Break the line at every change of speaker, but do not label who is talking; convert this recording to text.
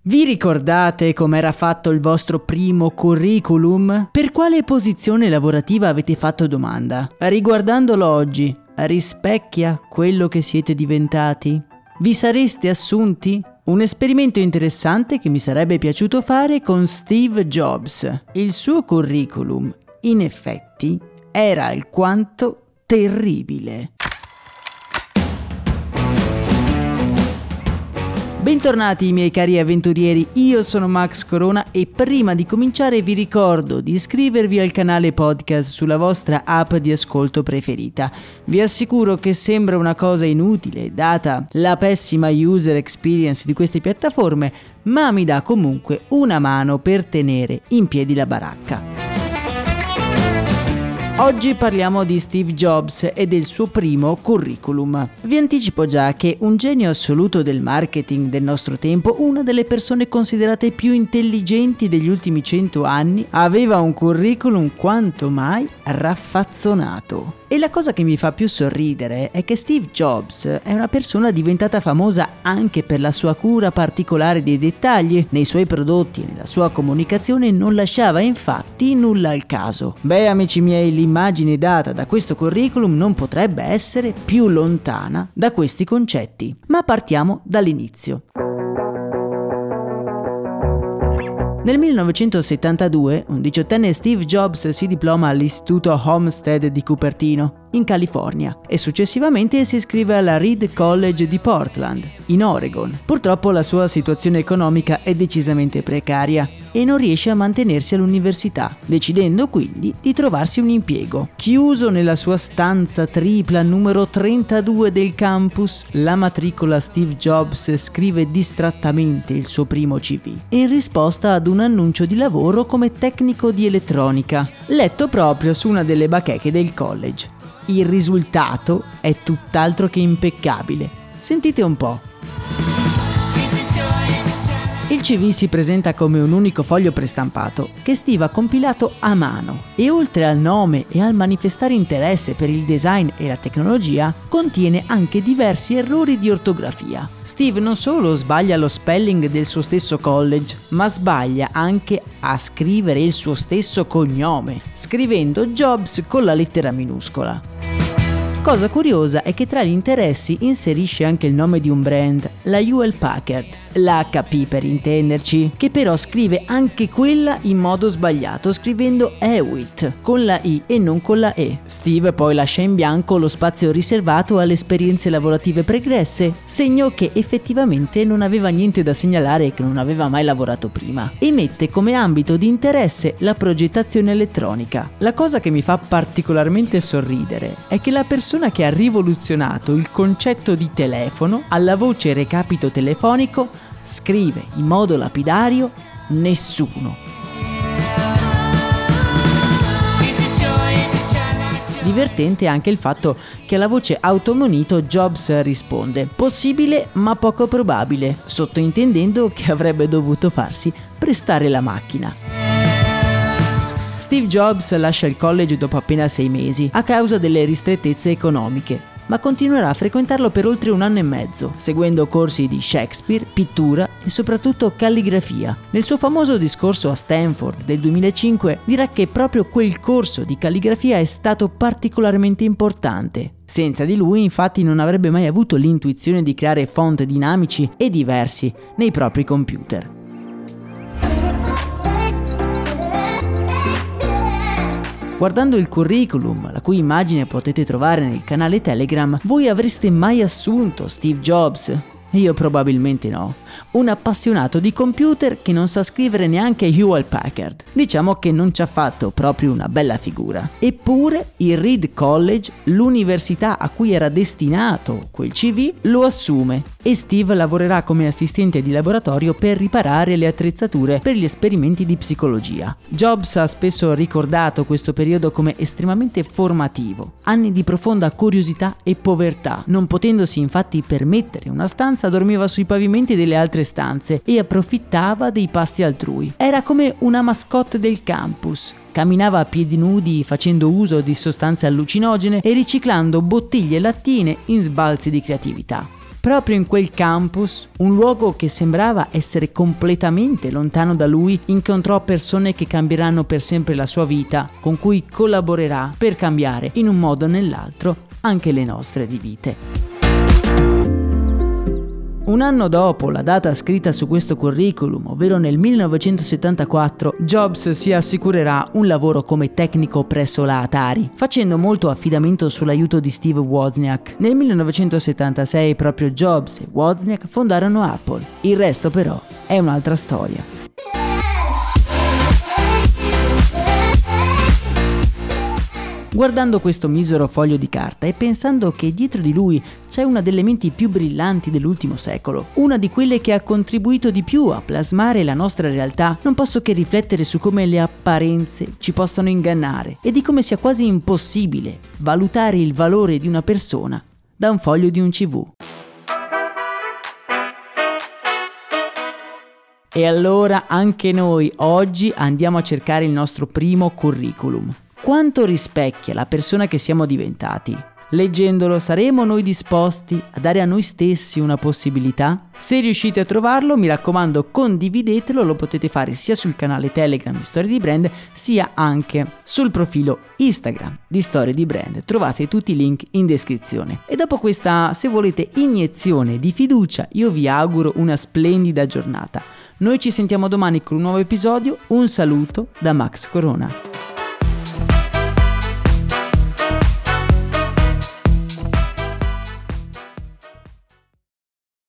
Vi ricordate com'era fatto il vostro primo curriculum? Per quale posizione lavorativa avete fatto domanda? Riguardandolo oggi, rispecchia quello che siete diventati? Vi sareste assunti? Un esperimento interessante che mi sarebbe piaciuto fare con Steve Jobs. Il suo curriculum, in effetti, era alquanto terribile. Bentornati miei cari avventurieri, io sono Max Corona e prima di cominciare vi ricordo di iscrivervi al canale podcast sulla vostra app di ascolto preferita. Vi assicuro che sembra una cosa inutile data la pessima user experience di queste piattaforme, ma mi dà comunque una mano per tenere in piedi la baracca. Oggi parliamo di Steve Jobs e del suo primo curriculum. Vi anticipo già che un genio assoluto del marketing del nostro tempo, una delle persone considerate più intelligenti degli ultimi cento anni, aveva un curriculum quanto mai raffazzonato. E la cosa che mi fa più sorridere è che Steve Jobs è una persona diventata famosa anche per la sua cura particolare dei dettagli. Nei suoi prodotti e nella sua comunicazione non lasciava infatti nulla al caso. Beh, amici miei, l'immagine data da questo curriculum non potrebbe essere più lontana da questi concetti. Ma partiamo dall'inizio. Nel 1972, un diciottenne Steve Jobs si diploma all'Istituto Homestead di Cupertino, in California, e successivamente si iscrive alla Reed College di Portland, in Oregon. Purtroppo la sua situazione economica è decisamente precaria e non riesce a mantenersi all'università, decidendo quindi di trovarsi un impiego. Chiuso nella sua stanza tripla numero 32 del campus, la matricola Steve Jobs scrive distrattamente il suo primo CV, in risposta ad un annuncio di lavoro come tecnico di elettronica, letto proprio su una delle bacheche del college. Il risultato è tutt'altro che impeccabile. Sentite un po'. Il CV si presenta come un unico foglio prestampato che Steve ha compilato a mano e oltre al nome e al manifestare interesse per il design e la tecnologia contiene anche diversi errori di ortografia. Steve non solo sbaglia lo spelling del suo stesso college, ma sbaglia anche a scrivere il suo stesso cognome, scrivendo Jobs con la lettera minuscola. Cosa curiosa è che tra gli interessi inserisce anche il nome di un brand, la Hewlett Packard, l'HP per intenderci, che però scrive anche quella in modo sbagliato, scrivendo Hewitt con la I e non con la E. Steve poi lascia in bianco lo spazio riservato alle esperienze lavorative pregresse, segno che effettivamente non aveva niente da segnalare e che non aveva mai lavorato prima, e mette come ambito di interesse la progettazione elettronica. La cosa che mi fa particolarmente sorridere è che la persona che ha rivoluzionato il concetto di telefono alla voce recapito telefonico scrive in modo lapidario nessuno. Divertente anche il fatto che alla voce automonito Jobs risponde possibile ma poco probabile, sottointendendo che avrebbe dovuto farsi prestare la macchina. Steve Jobs lascia il college dopo appena sei mesi a causa delle ristrettezze economiche, ma continuerà a frequentarlo per oltre un anno e mezzo, seguendo corsi di Shakespeare, pittura e soprattutto calligrafia. Nel suo famoso discorso a Stanford del 2005 dirà che proprio quel corso di calligrafia è stato particolarmente importante. Senza di lui infatti non avrebbe mai avuto l'intuizione di creare font dinamici e diversi nei propri computer. Guardando il curriculum, la cui immagine potete trovare nel canale Telegram, voi avreste mai assunto Steve Jobs? Io probabilmente no. Un appassionato di computer che non sa scrivere neanche Hewlett Packard. Diciamo che non ci ha fatto proprio una bella figura. Eppure il Reed College, l'università a cui era destinato quel CV, lo assume e Steve lavorerà come assistente di laboratorio per riparare le attrezzature per gli esperimenti di psicologia. Jobs ha spesso ricordato questo periodo come estremamente formativo, anni di profonda curiosità e povertà, non potendosi infatti permettere una stanza dormiva sui pavimenti delle altre stanze e approfittava dei pasti altrui. Era come una mascotte del campus, camminava a piedi nudi facendo uso di sostanze allucinogene e riciclando bottiglie lattine in sbalzi di creatività. Proprio in quel campus, un luogo che sembrava essere completamente lontano da lui, incontrò persone che cambieranno per sempre la sua vita, con cui collaborerà per cambiare in un modo o nell'altro anche le nostre di vite. Un anno dopo la data scritta su questo curriculum, ovvero nel 1974, Jobs si assicurerà un lavoro come tecnico presso la Atari, facendo molto affidamento sull'aiuto di Steve Wozniak. Nel 1976 proprio Jobs e Wozniak fondarono Apple. Il resto però è un'altra storia. Guardando questo misero foglio di carta e pensando che dietro di lui c'è una delle menti più brillanti dell'ultimo secolo, una di quelle che ha contribuito di più a plasmare la nostra realtà, non posso che riflettere su come le apparenze ci possano ingannare e di come sia quasi impossibile valutare il valore di una persona da un foglio di un CV. E allora anche noi oggi andiamo a cercare il nostro primo curriculum quanto rispecchia la persona che siamo diventati. Leggendolo saremo noi disposti a dare a noi stessi una possibilità? Se riuscite a trovarlo, mi raccomando, condividetelo, lo potete fare sia sul canale Telegram di Storie di Brand, sia anche sul profilo Instagram di Storie di Brand. Trovate tutti i link in descrizione. E dopo questa, se volete, iniezione di fiducia, io vi auguro una splendida giornata. Noi ci sentiamo domani con un nuovo episodio. Un saluto da Max Corona.